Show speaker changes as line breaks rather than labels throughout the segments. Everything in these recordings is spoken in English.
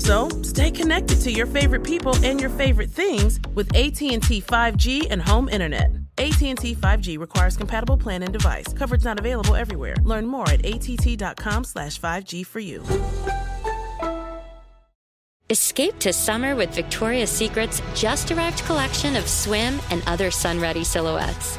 So, stay connected to your favorite people and your favorite things with AT&T 5G and home internet. AT&T 5G requires compatible plan and device. Coverage not available everywhere. Learn more at att.com slash 5G for you.
Escape to summer with Victoria's Secret's just arrived collection of swim and other sun ready silhouettes.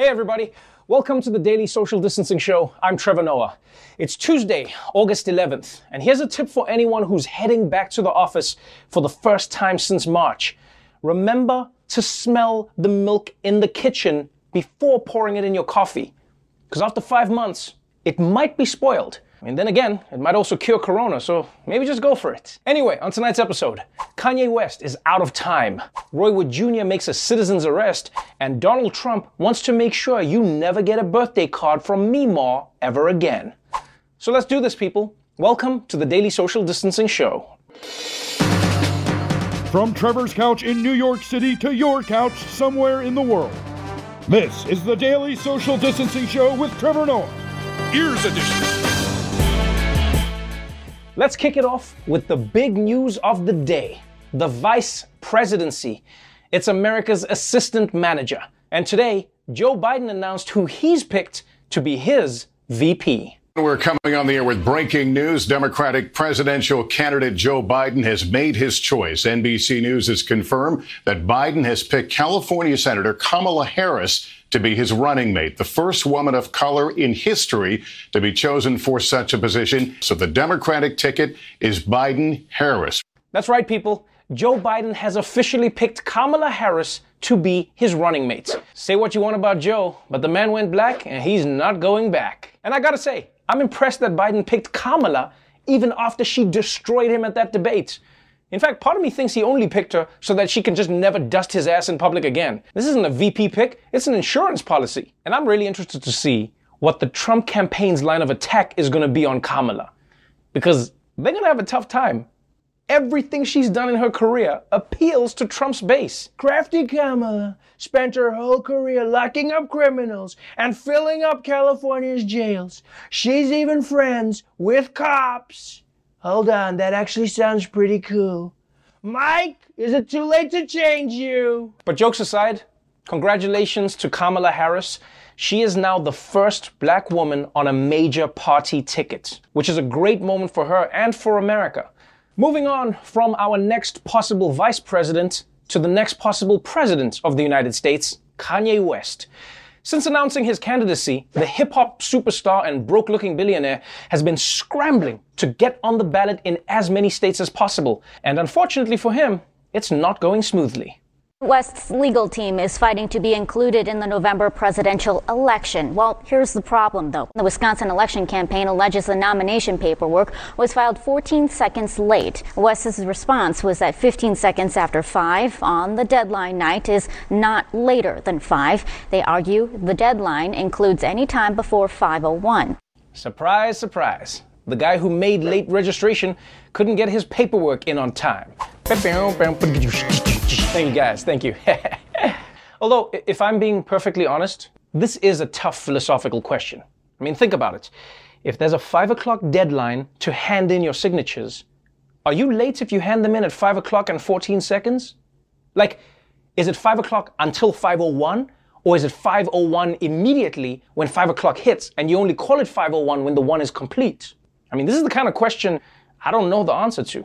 Hey, everybody. Welcome to the Daily Social Distancing Show. I'm Trevor Noah. It's Tuesday, August 11th, and here's a tip for anyone who's heading back to the office for the first time since March. Remember to smell the milk in the kitchen before pouring it in your coffee, because after five months, it might be spoiled. And then again, it might also cure corona, so maybe just go for it. Anyway, on tonight's episode, Kanye West is out of time, Roy Wood Jr. makes a citizen's arrest, and Donald Trump wants to make sure you never get a birthday card from Meemaw ever again. So let's do this, people. Welcome to the Daily Social Distancing Show.
From Trevor's couch in New York City to your couch somewhere in the world. This is the Daily Social Distancing Show with Trevor Noah. Ears Edition.
Let's kick it off with the big news of the day the vice presidency. It's America's assistant manager. And today, Joe Biden announced who he's picked to be his VP.
We're coming on the air with breaking news. Democratic presidential candidate Joe Biden has made his choice. NBC News has confirmed that Biden has picked California Senator Kamala Harris to be his running mate, the first woman of color in history to be chosen for such a position. So the Democratic ticket is Biden Harris.
That's right, people. Joe Biden has officially picked Kamala Harris to be his running mate. Say what you want about Joe, but the man went black and he's not going back. And I gotta say, I'm impressed that Biden picked Kamala even after she destroyed him at that debate. In fact, part of me thinks he only picked her so that she can just never dust his ass in public again. This isn't a VP pick, it's an insurance policy. And I'm really interested to see what the Trump campaign's line of attack is gonna be on Kamala. Because they're gonna have a tough time everything she's done in her career appeals to Trump's base. Crafty Kamala spent her whole career locking up criminals and filling up California's jails. She's even friends with cops. Hold on, that actually sounds pretty cool. Mike, is it too late to change you? But jokes aside, congratulations to Kamala Harris. She is now the first black woman on a major party ticket, which is a great moment for her and for America. Moving on from our next possible vice president to the next possible president of the United States, Kanye West. Since announcing his candidacy, the hip hop superstar and broke looking billionaire has been scrambling to get on the ballot in as many states as possible. And unfortunately for him, it's not going smoothly.
West's legal team is fighting to be included in the November presidential election. Well, here's the problem, though. The Wisconsin election campaign alleges the nomination paperwork was filed 14 seconds late. West's response was that 15 seconds after 5 on the deadline night is not later than 5. They argue the deadline includes any time before 501.
Surprise, surprise. The guy who made late registration couldn't get his paperwork in on time. Thank you guys, thank you. Although, if I'm being perfectly honest, this is a tough philosophical question. I mean, think about it. If there's a 5 o'clock deadline to hand in your signatures, are you late if you hand them in at 5 o'clock and 14 seconds? Like, is it 5 o'clock until 5.01? Or is it 5.01 immediately when 5 o'clock hits and you only call it 5.01 when the one is complete? I mean, this is the kind of question I don't know the answer to.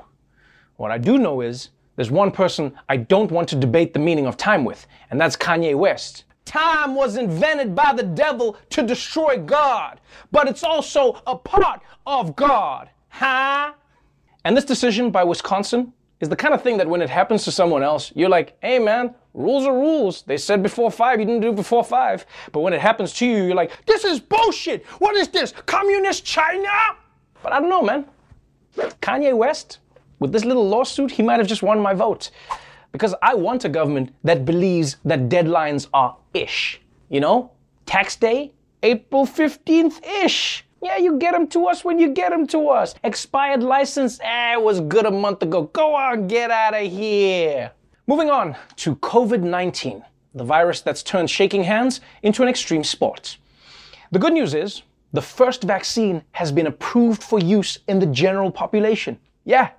What I do know is there's one person I don't want to debate the meaning of time with, and that's Kanye West. Time was invented by the devil to destroy God, but it's also a part of God. Huh? And this decision by Wisconsin is the kind of thing that when it happens to someone else, you're like, hey man, rules are rules. They said before five, you didn't do before five. But when it happens to you, you're like, this is bullshit. What is this? Communist China? But I don't know, man. Kanye West, with this little lawsuit, he might have just won my vote. Because I want a government that believes that deadlines are ish. You know? Tax day, April 15th ish. Yeah, you get them to us when you get them to us. Expired license, eh, it was good a month ago. Go on, get out of here. Moving on to COVID 19, the virus that's turned shaking hands into an extreme sport. The good news is the first vaccine has been approved for use in the general population. Yeah.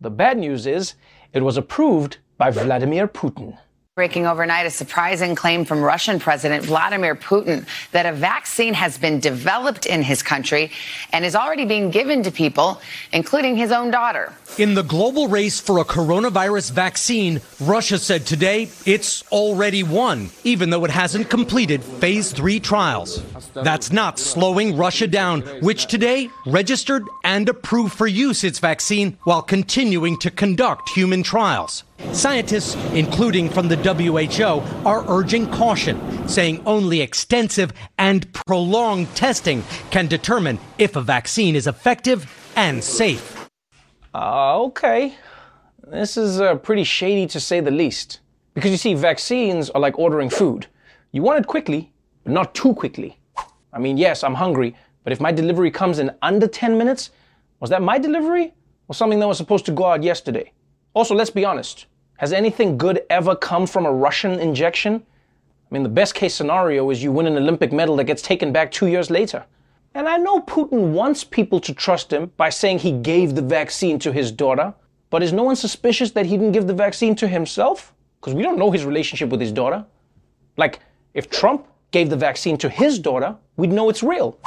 The bad news is it was approved by Vladimir Putin.
Breaking overnight, a surprising claim from Russian President Vladimir Putin that a vaccine has been developed in his country and is already being given to people, including his own daughter.
In the global race for a coronavirus vaccine, Russia said today it's already won, even though it hasn't completed phase three trials. That's not slowing Russia down, which today registered and approved for use its vaccine while continuing to conduct human trials. Scientists, including from the WHO, are urging caution, saying only extensive and prolonged testing can determine if a vaccine is effective and safe.
Uh, okay. This is uh, pretty shady to say the least. Because you see, vaccines are like ordering food. You want it quickly, but not too quickly. I mean, yes, I'm hungry, but if my delivery comes in under 10 minutes, was that my delivery or something that was supposed to go out yesterday? Also, let's be honest. Has anything good ever come from a Russian injection? I mean, the best case scenario is you win an Olympic medal that gets taken back two years later. And I know Putin wants people to trust him by saying he gave the vaccine to his daughter, but is no one suspicious that he didn't give the vaccine to himself? Because we don't know his relationship with his daughter. Like, if Trump gave the vaccine to his daughter, we'd know it's real.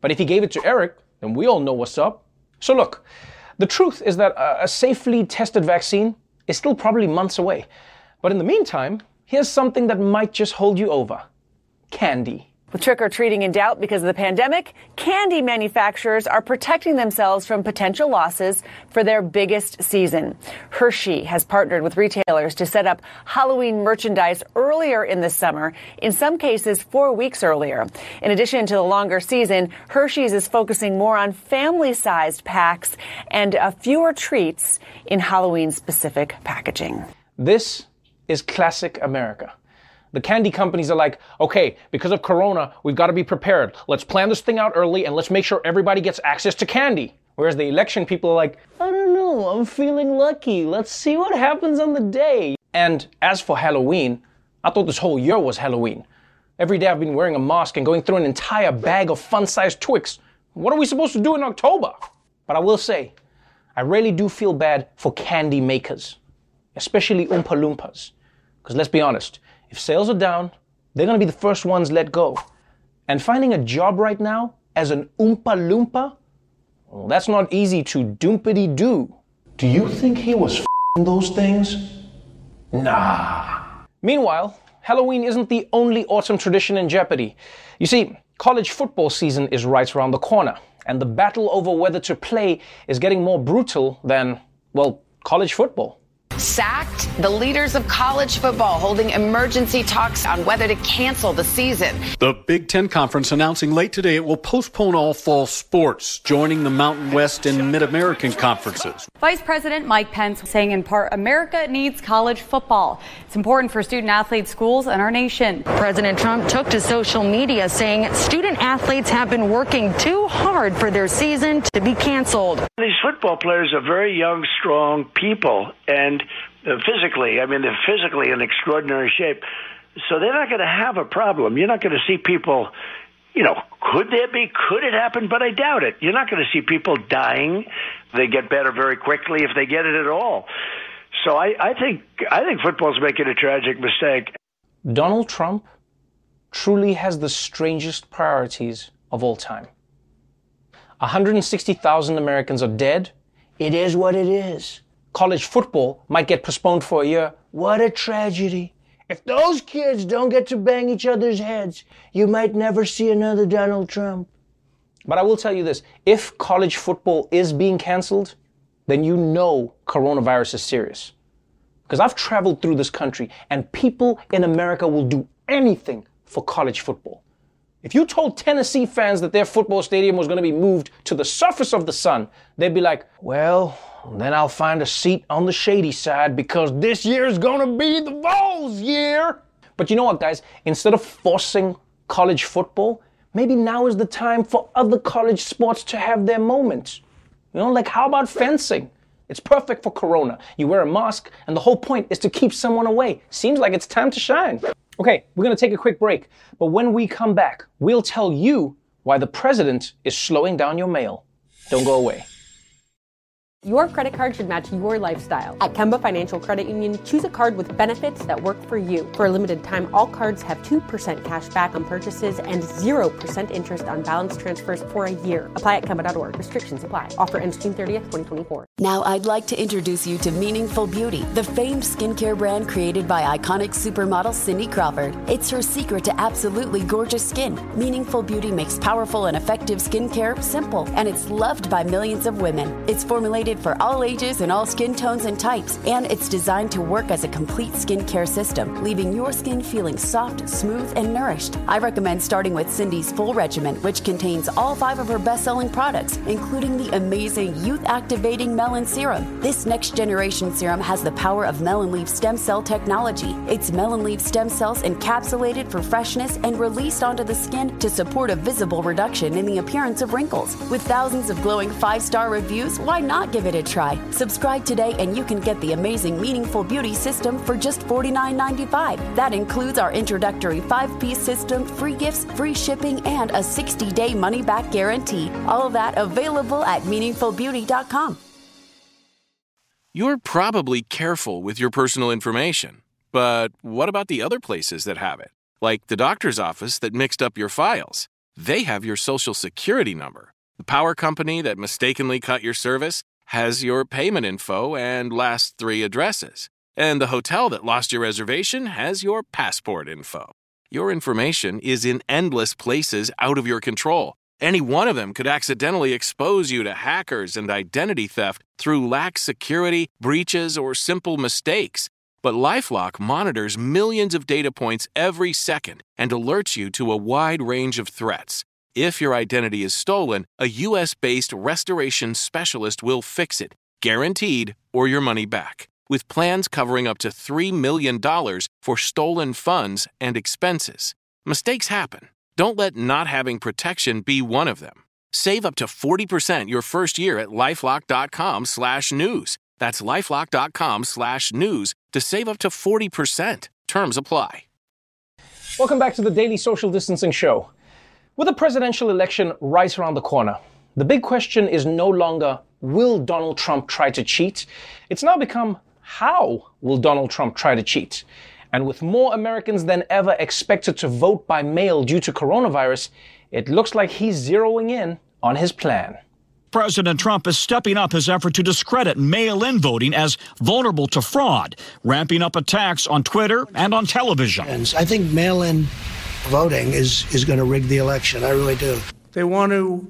But if he gave it to Eric, then we all know what's up. So look, the truth is that a safely tested vaccine is still probably months away. But in the meantime, here's something that might just hold you over candy.
With trick or treating in doubt because of the pandemic, candy manufacturers are protecting themselves from potential losses for their biggest season. Hershey has partnered with retailers to set up Halloween merchandise earlier in the summer, in some cases four weeks earlier. In addition to the longer season, Hershey's is focusing more on family sized packs and uh, fewer treats in Halloween specific packaging.
This is classic America. The candy companies are like, okay, because of Corona, we've got to be prepared. Let's plan this thing out early and let's make sure everybody gets access to candy. Whereas the election people are like, I don't know, I'm feeling lucky. Let's see what happens on the day. And as for Halloween, I thought this whole year was Halloween. Every day I've been wearing a mask and going through an entire bag of fun sized Twix. What are we supposed to do in October? But I will say, I really do feel bad for candy makers, especially Oompa Loompas. Because let's be honest, if sales are down, they're going to be the first ones let go. And finding a job right now as an Oompa Loompa, well, that's not easy to doompity do. Do you think he was f***ing those things? Nah. Meanwhile, Halloween isn't the only autumn tradition in jeopardy. You see, college football season is right around the corner, and the battle over whether to play is getting more brutal than, well, college football
sacked the leaders of college football holding emergency talks on whether to cancel the season.
The Big Ten Conference announcing late today it will postpone all fall sports, joining the Mountain West and Mid American conferences.
Vice President Mike Pence saying in part, America needs college football. It's important for student athletes, schools, and our nation.
President Trump took to social media saying student athletes have been working too hard for their season to be canceled.
These football players are very young, strong people, and Uh, physically, I mean, they're physically in extraordinary shape. So they're not going to have a problem. You're not going to see people, you know, could there be? Could it happen? But I doubt it. You're not going to see people dying. They get better very quickly if they get it at all. So I, I think I think football's making a tragic mistake.
Donald Trump truly has the strangest priorities of all time. 160,000 Americans are dead. It is what it is. College football might get postponed for a year. What a tragedy. If those kids don't get to bang each other's heads, you might never see another Donald Trump. But I will tell you this if college football is being canceled, then you know coronavirus is serious. Because I've traveled through this country and people in America will do anything for college football. If you told Tennessee fans that their football stadium was going to be moved to the surface of the sun, they'd be like, well, then I'll find a seat on the shady side because this year's going to be the Vols year. But you know what, guys? Instead of forcing college football, maybe now is the time for other college sports to have their moments. You know, like how about fencing? It's perfect for corona. You wear a mask, and the whole point is to keep someone away. Seems like it's time to shine. Okay, we're gonna take a quick break, but when we come back, we'll tell you why the president is slowing down your mail. Don't go away.
Your credit card should match your lifestyle. At Kemba Financial Credit Union, choose a card with benefits that work for you. For a limited time, all cards have 2% cash back on purchases and 0% interest on balance transfers for a year. Apply at Kemba.org. Restrictions apply. Offer ends June 30th, 2024.
Now, I'd like to introduce you to Meaningful Beauty, the famed skincare brand created by iconic supermodel Cindy Crawford. It's her secret to absolutely gorgeous skin. Meaningful Beauty makes powerful and effective skincare simple, and it's loved by millions of women. It's formulated for all ages and all skin tones and types, and it's designed to work as a complete skincare system, leaving your skin feeling soft, smooth, and nourished. I recommend starting with Cindy's full regimen, which contains all five of her best selling products, including the amazing youth activating melon serum. This next generation serum has the power of melon leaf stem cell technology. It's melon leaf stem cells encapsulated for freshness and released onto the skin to support a visible reduction in the appearance of wrinkles. With thousands of glowing five star reviews, why not give it a try? Subscribe today and you can get the amazing Meaningful Beauty system for just $49.95. That includes our introductory five piece system, free gifts, free shipping, and a 60 day money back guarantee. All of that available at meaningfulbeauty.com.
You're probably careful with your personal information, but what about the other places that have it? Like the doctor's office that mixed up your files. They have your social security number. The power company that mistakenly cut your service has your payment info and last three addresses. And the hotel that lost your reservation has your passport info. Your information is in endless places out of your control. Any one of them could accidentally expose you to hackers and identity theft through lax security, breaches, or simple mistakes. But Lifelock monitors millions of data points every second and alerts you to a wide range of threats. If your identity is stolen, a US based restoration specialist will fix it, guaranteed, or your money back. With plans covering up to $3 million for stolen funds and expenses. Mistakes happen. Don't let not having protection be one of them. Save up to 40% your first year at lifelock.com slash news. That's lifelock.com slash news to save up to 40%. Terms apply.
Welcome back to the Daily Social Distancing Show. With the presidential election right around the corner, the big question is no longer will Donald Trump try to cheat? It's now become how will Donald Trump try to cheat? And with more Americans than ever expected to vote by mail due to coronavirus, it looks like he's zeroing in on his plan.
President Trump is stepping up his effort to discredit mail in voting as vulnerable to fraud, ramping up attacks on Twitter and on television.
I think mail in voting is, is going to rig the election. I really do.
They want to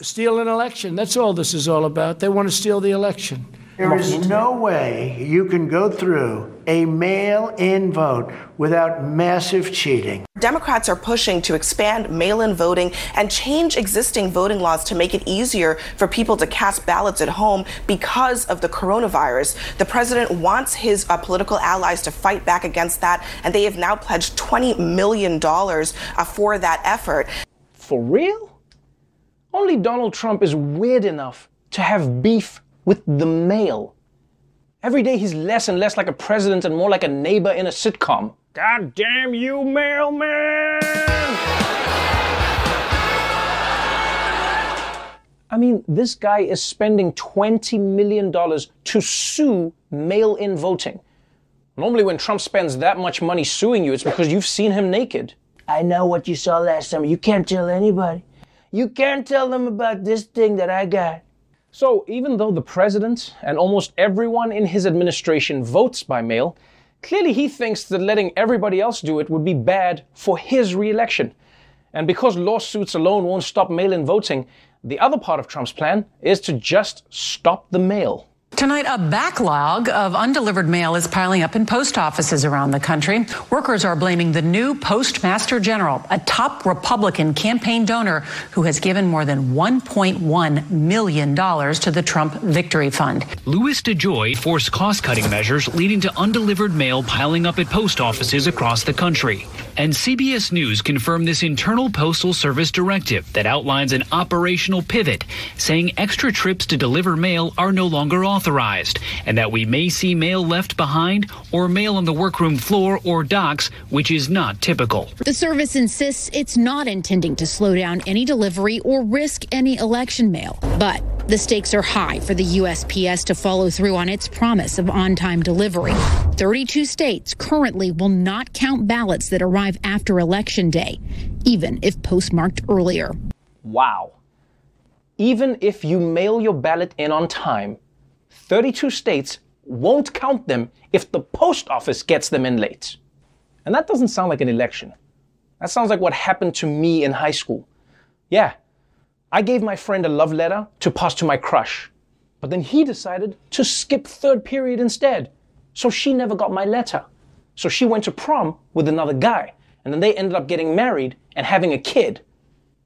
steal an election. That's all this is all about. They want to steal the election.
There is no way you can go through a mail in vote without massive cheating.
Democrats are pushing to expand mail in voting and change existing voting laws to make it easier for people to cast ballots at home because of the coronavirus. The president wants his uh, political allies to fight back against that, and they have now pledged $20 million uh, for that effort.
For real? Only Donald Trump is weird enough to have beef with the mail. Every day he's less and less like a president and more like a neighbor in a sitcom. God damn you, mailman! I mean, this guy is spending $20 million to sue mail in voting. Normally, when Trump spends that much money suing you, it's because you've seen him naked.
I know what you saw last summer. You can't tell anybody. You can't tell them about this thing that I got.
So, even though the president and almost everyone in his administration votes by mail, clearly he thinks that letting everybody else do it would be bad for his reelection. And because lawsuits alone won't stop mail in voting, the other part of Trump's plan is to just stop the mail.
Tonight, a backlog of undelivered mail is piling up in post offices around the country. Workers are blaming the new Postmaster General, a top Republican campaign donor who has given more than $1.1 million to the Trump Victory Fund.
Louis DeJoy forced cost cutting measures leading to undelivered mail piling up at post offices across the country. And CBS News confirmed this internal Postal Service directive that outlines an operational pivot, saying extra trips to deliver mail are no longer authorized, and that we may see mail left behind or mail on the workroom floor or docks, which is not typical.
The service insists it's not intending to slow down any delivery or risk any election mail. But the stakes are high for the USPS to follow through on its promise of on time delivery. 32 states currently will not count ballots that arrive after Election Day, even if postmarked earlier.
Wow. Even if you mail your ballot in on time, 32 states won't count them if the post office gets them in late. And that doesn't sound like an election. That sounds like what happened to me in high school. Yeah, I gave my friend a love letter to pass to my crush, but then he decided to skip third period instead. So she never got my letter. So she went to prom with another guy, and then they ended up getting married and having a kid.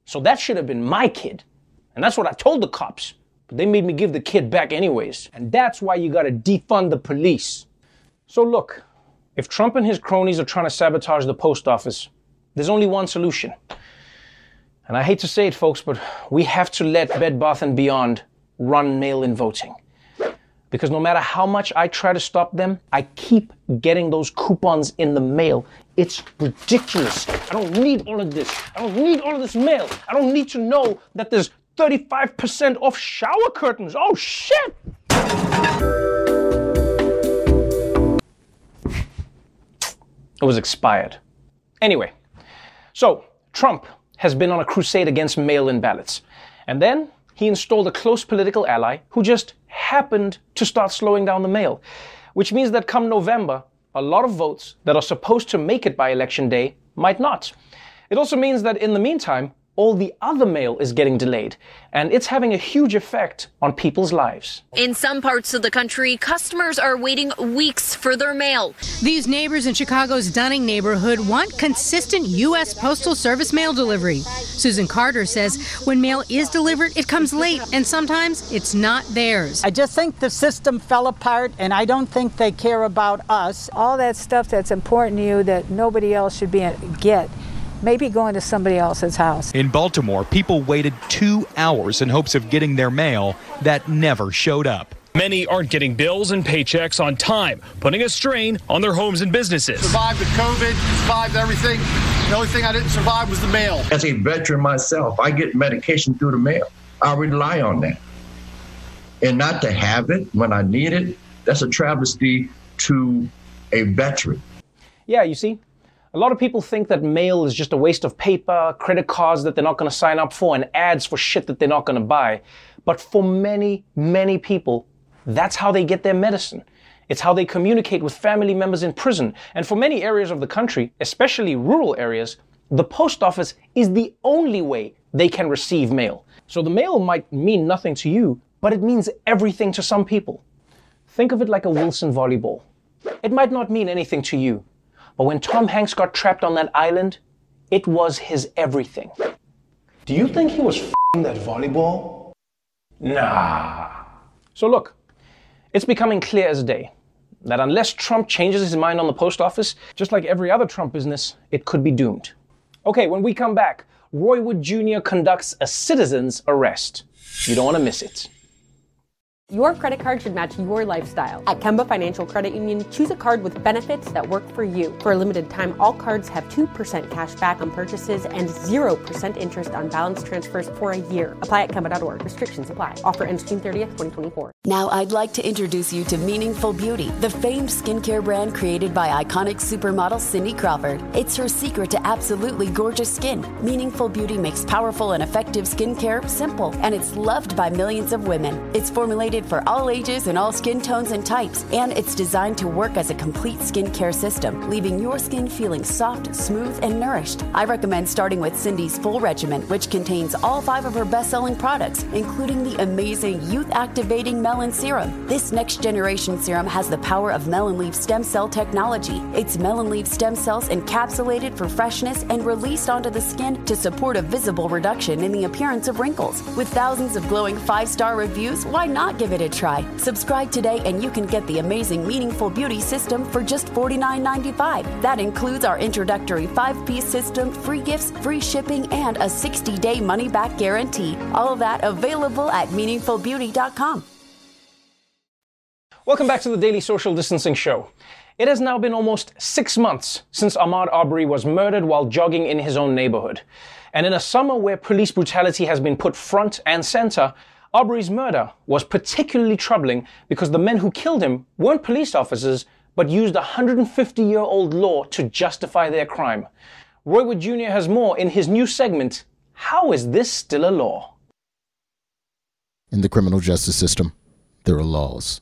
So that should have been my kid. And that's what I told the cops. But they made me give the kid back anyways. And that's why you gotta defund the police. So look, if Trump and his cronies are trying to sabotage the post office, there's only one solution. And I hate to say it, folks, but we have to let Bed Bath and Beyond run mail-in voting. Because no matter how much I try to stop them, I keep getting those coupons in the mail. It's ridiculous. I don't need all of this. I don't need all of this mail. I don't need to know that there's 35% off shower curtains. Oh shit! It was expired. Anyway, so Trump has been on a crusade against mail in ballots. And then he installed a close political ally who just happened to start slowing down the mail, which means that come November, a lot of votes that are supposed to make it by election day might not. It also means that in the meantime, all the other mail is getting delayed, and it's having a huge effect on people's lives.
In some parts of the country, customers are waiting weeks for their mail.
These neighbors in Chicago's Dunning neighborhood want consistent U.S. Postal Service mail delivery. Susan Carter says when mail is delivered, it comes late, and sometimes it's not theirs.
I just think the system fell apart, and I don't think they care about us.
All that stuff that's important to you that nobody else should be get maybe going to somebody else's house.
In Baltimore, people waited two hours in hopes of getting their mail that never showed up.
Many aren't getting bills and paychecks on time, putting a strain on their homes and businesses.
Survived the COVID, survived everything. The only thing I didn't survive was the mail.
As a veteran myself, I get medication through the mail. I rely on that. And not to have it when I need it, that's a travesty to a veteran.
Yeah, you see, a lot of people think that mail is just a waste of paper, credit cards that they're not going to sign up for, and ads for shit that they're not going to buy. But for many, many people, that's how they get their medicine. It's how they communicate with family members in prison. And for many areas of the country, especially rural areas, the post office is the only way they can receive mail. So the mail might mean nothing to you, but it means everything to some people. Think of it like a Wilson volleyball. It might not mean anything to you, but when Tom Hanks got trapped on that island, it was his everything. Do you think he was f***ing that volleyball? Nah. So look, it's becoming clear as day that unless Trump changes his mind on the post office, just like every other Trump business, it could be doomed. Okay, when we come back, Roy Wood Jr. conducts a citizen's arrest. You don't want to miss it.
Your credit card should match your lifestyle. At Kemba Financial Credit Union, choose a card with benefits that work for you. For a limited time, all cards have 2% cash back on purchases and 0% interest on balance transfers for a year. Apply at Kemba.org. Restrictions apply. Offer ends June 30th, 2024.
Now, I'd like to introduce you to Meaningful Beauty, the famed skincare brand created by iconic supermodel Cindy Crawford. It's her secret to absolutely gorgeous skin. Meaningful Beauty makes powerful and effective skincare simple, and it's loved by millions of women. It's formulated for all ages and all skin tones and types, and it's designed to work as a complete skincare system, leaving your skin feeling soft, smooth, and nourished. I recommend starting with Cindy's full regimen, which contains all five of her best selling products, including the amazing youth activating melon serum. This next generation serum has the power of melon leaf stem cell technology. It's melon leaf stem cells encapsulated for freshness and released onto the skin to support a visible reduction in the appearance of wrinkles. With thousands of glowing five star reviews, why not give it a try? Subscribe today and you can get the amazing Meaningful Beauty system for just $49.95. That includes our introductory five piece system, free gifts, free shipping, and a 60 day money back guarantee. All of that available at meaningfulbeauty.com.
Welcome back to the Daily Social Distancing Show. It has now been almost six months since Ahmaud Arbery was murdered while jogging in his own neighborhood. And in a summer where police brutality has been put front and center, Arbery's murder was particularly troubling because the men who killed him weren't police officers, but used a 150 year old law to justify their crime. Roy Wood Jr. has more in his new segment How is this still a law?
In the criminal justice system, there are laws.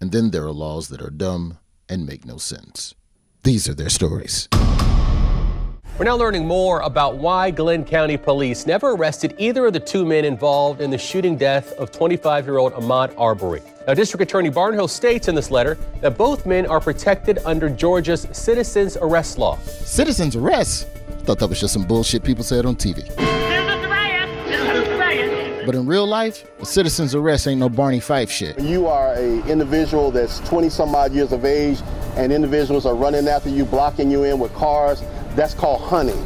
And then there are laws that are dumb and make no sense. These are their stories.
We're now learning more about why Glynn County Police never arrested either of the two men involved in the shooting death of 25 year old Ahmaud Arbery. Now, District Attorney Barnhill states in this letter that both men are protected under Georgia's citizens arrest law.
Citizens arrest? I thought that was just some bullshit people said on TV. But in real life, a citizen's arrest ain't no Barney Fife shit.
You are a individual that's 20 some odd years of age, and individuals are running after you, blocking you in with cars. That's called hunting.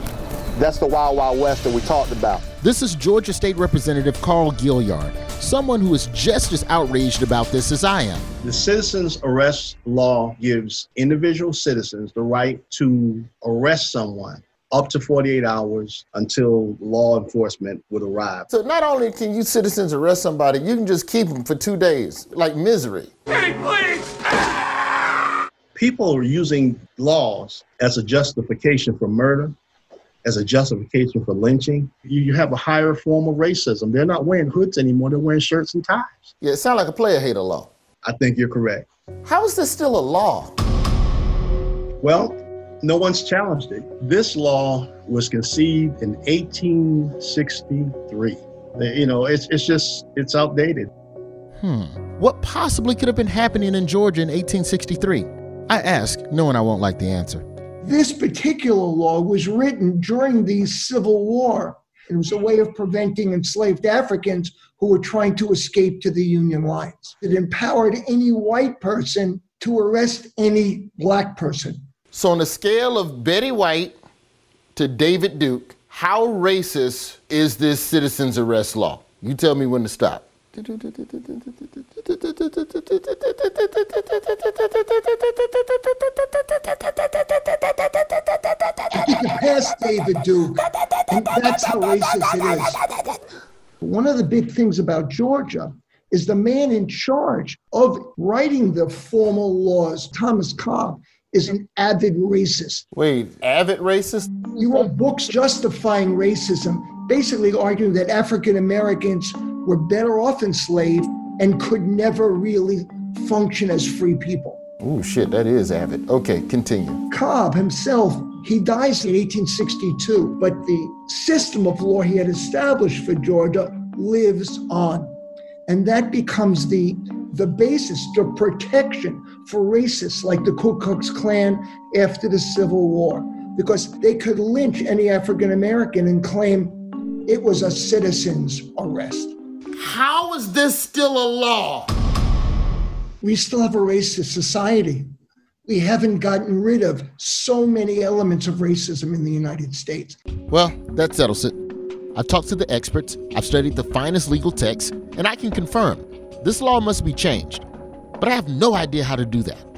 That's the Wild Wild West that we talked about.
This is Georgia State Representative Carl Gilliard, someone who is just as outraged about this as I am.
The citizens arrest law gives individual citizens the right to arrest someone up to 48 hours until law enforcement would arrive.
So not only can you citizens arrest somebody, you can just keep them for two days, like misery.
Hey, please! People are using laws as a justification for murder, as a justification for lynching. You, you have a higher form of racism. They're not wearing hoods anymore, they're wearing shirts and ties.
Yeah, it sounds like a player hater law.
I think you're correct.
How is this still a law?
Well, no one's challenged it. This law was conceived in 1863. You know, it's, it's just, it's outdated.
Hmm. What possibly could have been happening in Georgia in 1863? I ask, knowing I won't like the answer.
This particular law was written during the Civil War. It was a way of preventing enslaved Africans who were trying to escape to the Union lines. It empowered any white person to arrest any black person.
So, on the scale of Betty White to David Duke, how racist is this citizen's arrest law? You tell me when to stop.
Past David Duke, and that's how racist it is. One of the big things about Georgia is the man in charge of writing the formal laws, Thomas Cobb, is an avid racist.
Wait, avid racist?
He wrote books justifying racism, basically arguing that African Americans were better off enslaved and could never really function as free people.
Oh, shit, that is avid. Okay, continue.
Cobb himself, he dies in 1862, but the system of law he had established for Georgia lives on. And that becomes the, the basis, the protection for racists like the Ku Klux Klan after the Civil War, because they could lynch any African American and claim it was a citizen's arrest.
How is this still a law?
We still have a racist society. We haven't gotten rid of so many elements of racism in the United States.
Well, that settles it. I've talked to the experts, I've studied the finest legal texts, and I can confirm This law must be changed. But I have no idea how to do that.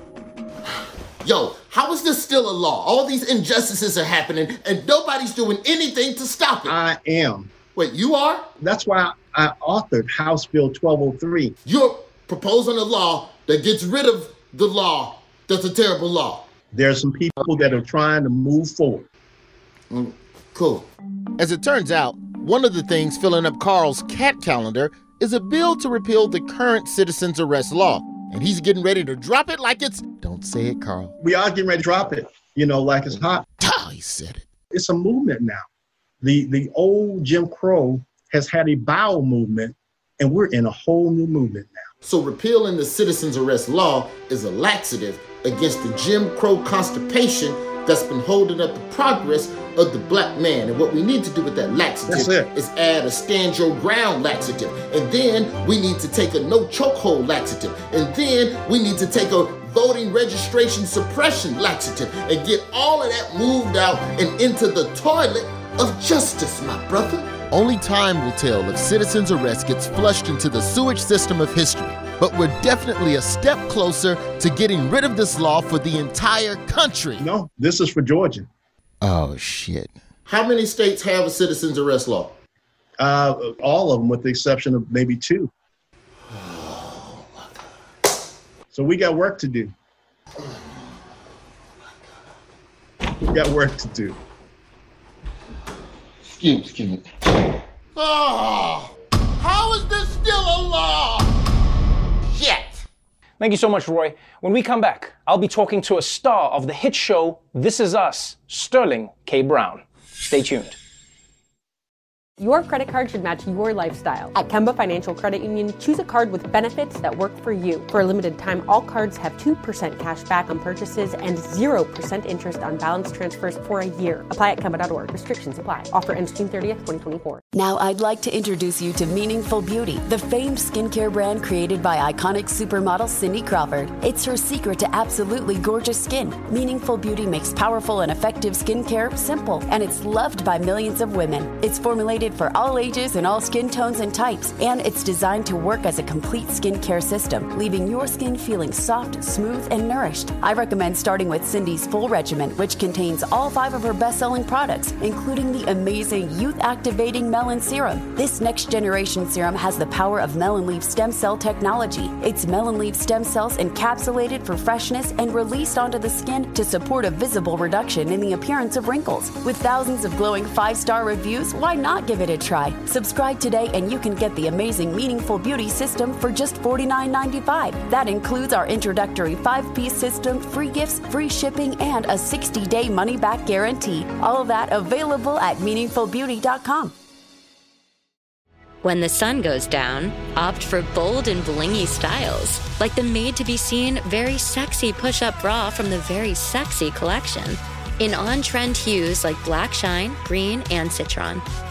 Yo, how is this still a law? All these injustices are happening and nobody's doing anything to stop it.
I am.
Wait, you are?
That's why I authored House Bill 1203.
You're proposing a law that gets rid of the law that's a terrible law.
There are some people that are trying to move forward.
Mm, cool.
As it turns out, one of the things filling up Carl's cat calendar is a bill to repeal the current citizens arrest law. And he's getting ready to drop it like it's. Don't say it, Carl.
We are getting ready to drop it, you know, like it's hot.
Oh, he said it.
It's a movement now. The, the old Jim Crow has had a bowel movement, and we're in a whole new movement now.
So repealing the citizens arrest law is a laxative against the Jim Crow constipation that's been holding up the progress of the black man. And what we need to do with that laxative is add a stand your ground laxative. And then we need to take a no chokehold laxative. And then we need to take a voting registration suppression laxative and get all of that moved out and into the toilet of justice, my brother.
Only time will tell if citizens' arrest gets flushed into the sewage system of history. But we're definitely a step closer to getting rid of this law for the entire country.
No, this is for Georgia.
Oh, shit.
How many states have a citizens' arrest law?
Uh, all of them, with the exception of maybe two. So we got work to do. We got work to do.
Excuse, excuse me. Oh, how is this still a law? Yet.
Thank you so much, Roy. When we come back, I'll be talking to a star of the hit show This Is Us, Sterling K. Brown. Stay tuned.
Your credit card should match your lifestyle. At Kemba Financial Credit Union, choose a card with benefits that work for you. For a limited time, all cards have 2% cash back on purchases and 0% interest on balance transfers for a year. Apply at Kemba.org. Restrictions apply. Offer ends June 30th, 2024.
Now, I'd like to introduce you to Meaningful Beauty, the famed skincare brand created by iconic supermodel Cindy Crawford. It's her secret to absolutely gorgeous skin. Meaningful Beauty makes powerful and effective skincare simple, and it's loved by millions of women. It's formulated for all ages and all skin tones and types, and it's designed to work as a complete skincare system, leaving your skin feeling soft, smooth, and nourished. I recommend starting with Cindy's full regimen, which contains all five of her best selling products, including the amazing youth activating melon serum. This next generation serum has the power of melon leaf stem cell technology. It's melon leaf stem cells encapsulated for freshness and released onto the skin to support a visible reduction in the appearance of wrinkles. With thousands of glowing five star reviews, why not give it a try? Subscribe today and you can get the amazing Meaningful Beauty system for just $49.95. That includes our introductory five piece system, free gifts, free shipping, and a 60 day money back guarantee. All that available at meaningfulbeauty.com.
When the sun goes down, opt for bold and blingy styles, like the made to be seen, very sexy push up bra from the Very Sexy collection. In on trend hues like black shine, green, and citron.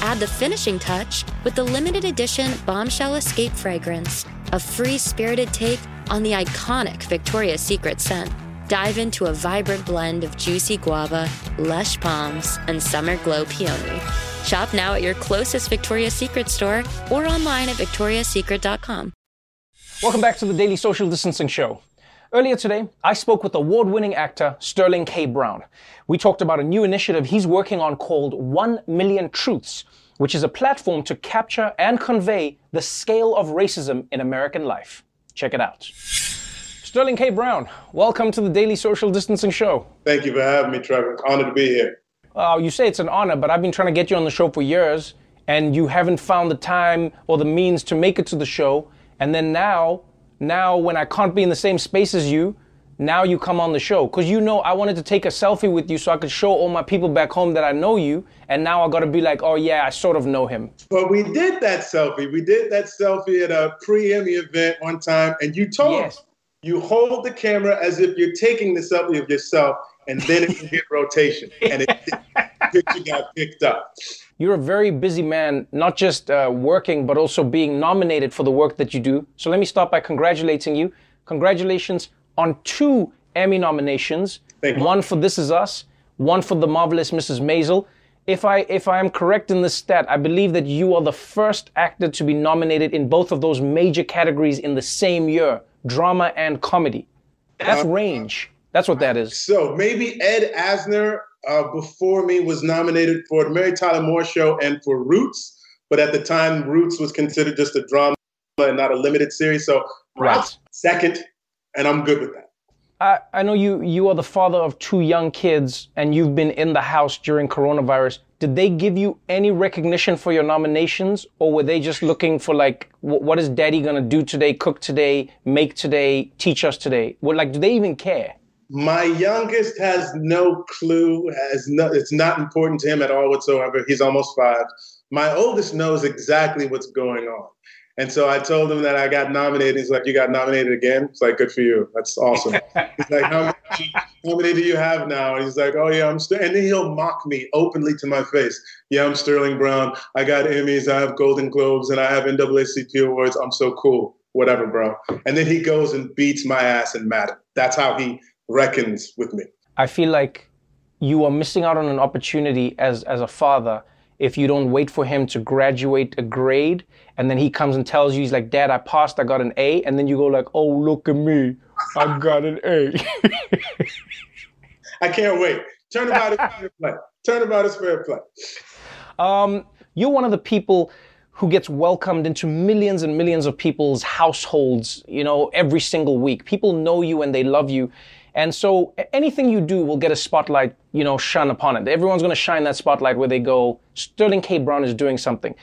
Add the finishing touch with the limited edition Bombshell Escape fragrance, a free spirited take on the iconic Victoria's Secret scent. Dive into a vibrant blend of juicy guava, lush palms, and summer glow peony. Shop now at your closest Victoria's Secret store or online at victoriassecret.com.
Welcome back to the Daily Social Distancing Show. Earlier today, I spoke with award winning actor Sterling K. Brown. We talked about a new initiative he's working on called 1 Million Truths, which is a platform to capture and convey the scale of racism in American life. Check it out. Sterling K. Brown, welcome to the Daily Social Distancing Show.
Thank you for having me, Trevor. Honored to be here.
Uh, you say it's an honor, but I've been trying to get you on the show for years, and you haven't found the time or the means to make it to the show. And then now, now when I can't be in the same space as you, now you come on the show. Because you know I wanted to take a selfie with you so I could show all my people back home that I know you. And now I got to be like, oh yeah, I sort of know him.
But we did that selfie. We did that selfie at a pre-Emmy event one time, and you told
yes.
You hold the camera as if you're taking the selfie of yourself, and then it can hit rotation, and it, picture got picked up.
You're a very busy man, not just uh, working, but also being nominated for the work that you do. So let me start by congratulating you. Congratulations on two Emmy nominations. One for This Is Us, one for The Marvelous Mrs. Maisel. If I if I am correct in this stat, I believe that you are the first actor to be nominated in both of those major categories in the same year, drama and comedy. That's
Uh,
range. That's what that is.
So maybe Ed Asner uh, before me was nominated for the Mary Tyler Moore Show and for Roots, but at the time Roots was considered just a drama and not a limited series. So
Right.
Second, and I'm good with that.
I, I know you you are the father of two young kids and you've been in the house during coronavirus. Did they give you any recognition for your nominations or were they just looking for like wh- what is daddy going to do today, cook today, make today, teach us today? Well, like do they even care?
My youngest has no clue. Has no, it's not important to him at all whatsoever. He's almost five. My oldest knows exactly what's going on, and so I told him that I got nominated. He's like, "You got nominated again?" It's like, "Good for you. That's awesome." he's like, "How many, how many do you have now?" And he's like, "Oh yeah, I'm." Ster-. And then he'll mock me openly to my face. Yeah, I'm Sterling Brown. I got Emmys. I have Golden Globes, and I have NAACP awards. I'm so cool. Whatever, bro. And then he goes and beats my ass in Madden. That's how he reckons with me.
I feel like you are missing out on an opportunity as as a father if you don't wait for him to graduate a grade and then he comes and tells you he's like dad I passed I got an A and then you go like oh look at me I got an A
I can't wait. Turnabout is fair play. Turnabout is fair play.
Um, you're one of the people who gets welcomed into millions and millions of people's households, you know, every single week. People know you and they love you. And so anything you do will get a spotlight, you know, shone upon it. Everyone's going to shine that spotlight where they go, Sterling K. Brown is doing something.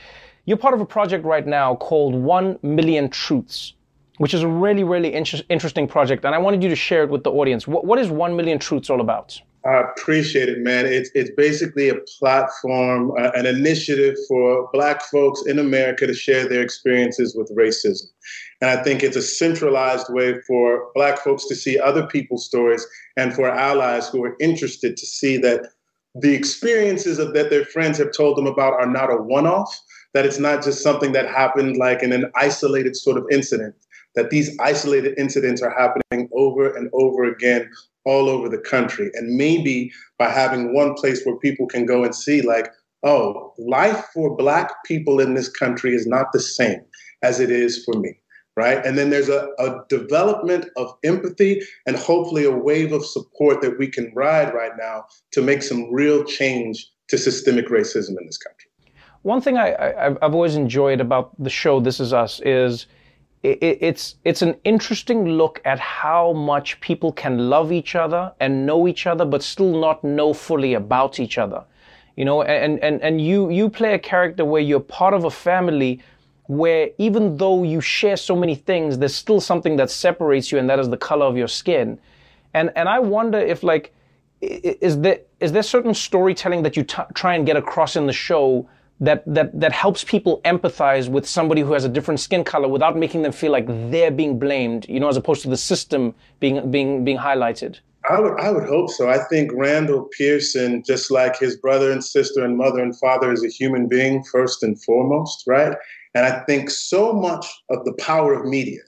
You're part of a project right now called 1 Million Truths, which is a really, really inter- interesting project. And I wanted you to share it with the audience. What, what is 1 Million Truths all about?
I appreciate it, man. It's it's basically a platform, uh, an initiative for Black folks in America to share their experiences with racism, and I think it's a centralized way for Black folks to see other people's stories, and for allies who are interested to see that the experiences of, that their friends have told them about are not a one-off. That it's not just something that happened like in an isolated sort of incident. That these isolated incidents are happening over and over again all over the country. And maybe by having one place where people can go and see, like, oh, life for Black people in this country is not the same as it is for me. Right. And then there's a, a development of empathy and hopefully a wave of support that we can ride right now to make some real change to systemic racism in this country.
One thing I, I, I've always enjoyed about the show This Is Us is it, it's it's an interesting look at how much people can love each other and know each other, but still not know fully about each other. You know, and and and you you play a character where you're part of a family where even though you share so many things, there's still something that separates you, and that is the color of your skin. And and I wonder if like is there is there certain storytelling that you t- try and get across in the show that that that helps people empathize with somebody who has a different skin color without making them feel like they're being blamed, you know, as opposed to the system being being being highlighted.
I would, I would hope so. I think Randall Pearson, just like his brother and sister and mother and father, is a human being first and foremost, right? And I think so much of the power of media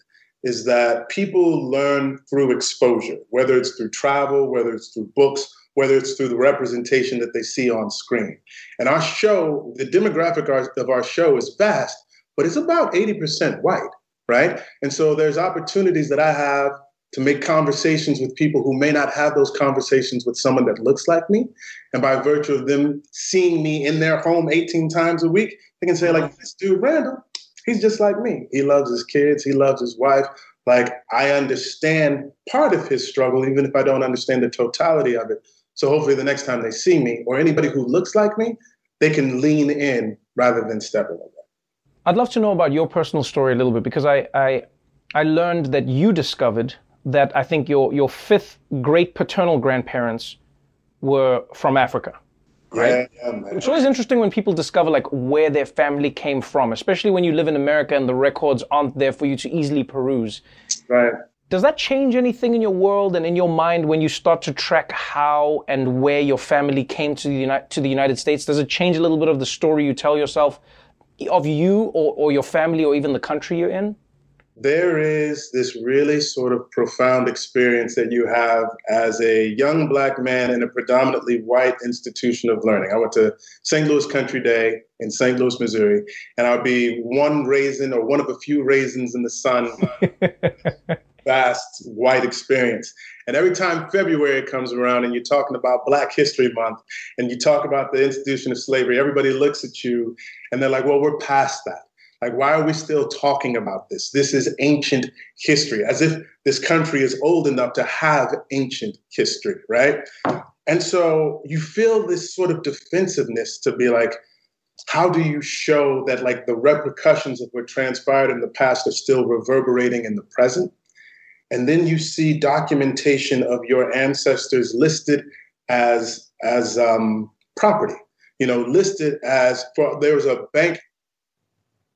is that people learn through exposure, whether it's through travel, whether it's through books, whether it's through the representation that they see on screen. And our show, the demographic of our show is vast, but it's about 80% white, right? And so there's opportunities that I have to make conversations with people who may not have those conversations with someone that looks like me. And by virtue of them seeing me in their home 18 times a week, they can say, like, uh-huh. this dude, Randall, he's just like me. He loves his kids, he loves his wife. Like, I understand part of his struggle, even if I don't understand the totality of it. So hopefully the next time they see me or anybody who looks like me, they can lean in rather than step away.
I'd love to know about your personal story a little bit because I I, I learned that you discovered that I think your your fifth great paternal grandparents were from Africa.
Right? Yeah, yeah.
It's always interesting when people discover like where their family came from, especially when you live in America and the records aren't there for you to easily peruse.
Right.
Does that change anything in your world and in your mind when you start to track how and where your family came to the, United, to the United States? Does it change a little bit of the story you tell yourself of you or, or your family or even the country you're in?
There is this really sort of profound experience that you have as a young black man in a predominantly white institution of learning. I went to St. Louis Country Day in St. Louis, Missouri, and I'll be one raisin or one of a few raisins in the sun. vast white experience. And every time February comes around and you're talking about Black History Month and you talk about the institution of slavery, everybody looks at you and they're like, well, we're past that. Like, why are we still talking about this? This is ancient history, as if this country is old enough to have ancient history, right? And so you feel this sort of defensiveness to be like, how do you show that like the repercussions of what transpired in the past are still reverberating in the present? And then you see documentation of your ancestors listed as as um, property, you know, listed as for there was a bank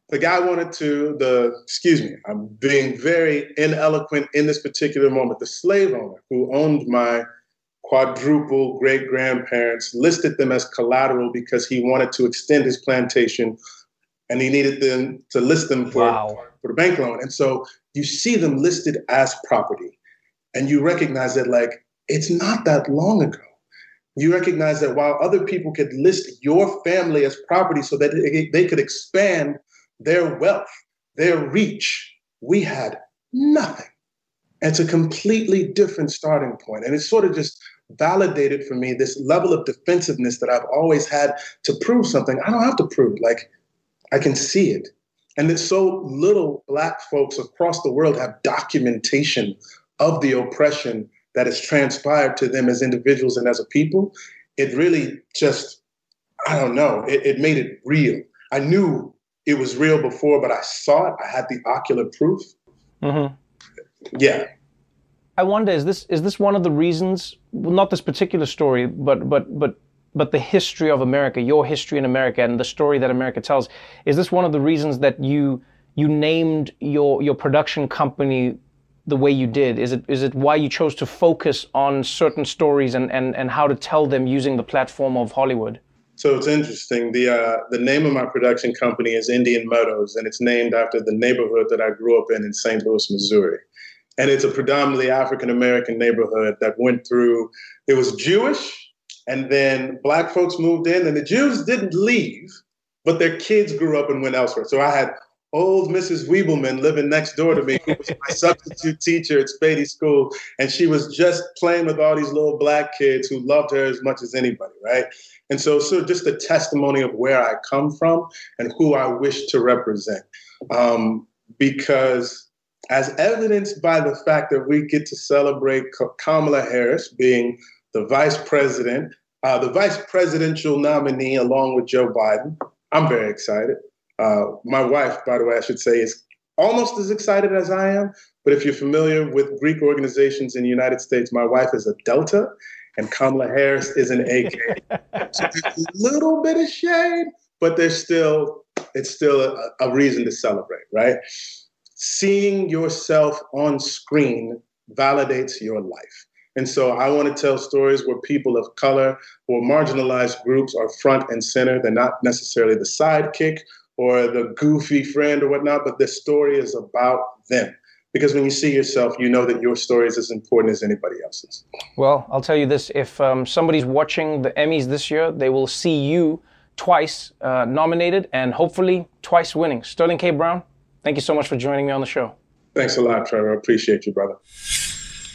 the guy wanted to the excuse me i'm being very ineloquent in this particular moment. The slave owner who owned my quadruple great grandparents listed them as collateral because he wanted to extend his plantation and he needed them to list them for, wow. for the bank loan. And so you see them listed as property and you recognize that like it's not that long ago. You recognize that while other people could list your family as property so that they could expand their wealth, their reach, we had nothing. It's a completely different starting point. And it sort of just validated for me this level of defensiveness that I've always had to prove something. I don't have to prove, like, I can see it. And that so little Black folks across the world have documentation of the oppression that has transpired to them as individuals and as a people. It really just, I don't know, it, it made it real. I knew it was real before, but I saw it. I had the ocular proof. Mm-hmm. Yeah.
I wonder is this is this one of the reasons? Well, not this particular story, but but but but the history of America, your history in America, and the story that America tells. Is this one of the reasons that you you named your your production company the way you did? Is it is it why you chose to focus on certain stories and and and how to tell them using the platform of Hollywood?
So it's interesting. The uh, the name of my production company is Indian Meadows, and it's named after the neighborhood that I grew up in in St. Louis, Missouri. And it's a predominantly African American neighborhood that went through. It was Jewish, and then black folks moved in, and the Jews didn't leave, but their kids grew up and went elsewhere. So I had old Mrs. Weebleman living next door to me, who was my substitute teacher at Spady School, and she was just playing with all these little black kids who loved her as much as anybody, right? And so, so just a testimony of where I come from and who I wish to represent. Um, because, as evidenced by the fact that we get to celebrate Kamala Harris being the vice president, uh, the vice presidential nominee along with Joe Biden, I'm very excited. Uh, my wife, by the way, I should say, is almost as excited as I am. But if you're familiar with Greek organizations in the United States, my wife is a Delta, and Kamala Harris is an AK. so there's a little bit of shade, but there's still it's still a, a reason to celebrate, right? Seeing yourself on screen validates your life. And so I want to tell stories where people of color or marginalized groups are front and center. They're not necessarily the sidekick or the goofy friend or whatnot, but the story is about them because when you see yourself, you know that your story is as important as anybody else's.
Well, I'll tell you this if um, somebody's watching the Emmys this year, they will see you twice uh, nominated and hopefully twice winning. Sterling K. Brown, thank you so much for joining me on the show.
Thanks a lot, Trevor. I appreciate you, brother.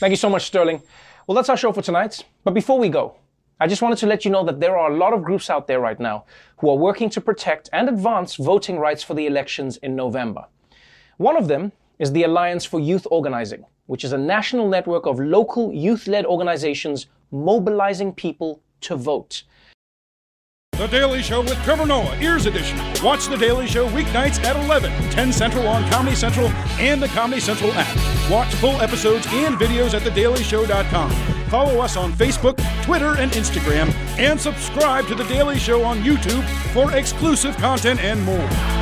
Thank you so much, Sterling. Well, that's our show for tonight. But before we go, I just wanted to let you know that there are a lot of groups out there right now who are working to protect and advance voting rights for the elections in November. One of them is the Alliance for Youth Organizing, which is a national network of local youth led organizations mobilizing people to vote.
The Daily Show with Trevor Noah, Ears Edition. Watch The Daily Show weeknights at 11, 10 Central on Comedy Central and the Comedy Central app. Watch full episodes and videos at thedailyshow.com. Follow us on Facebook, Twitter, and Instagram, and subscribe to The Daily Show on YouTube for exclusive content and more.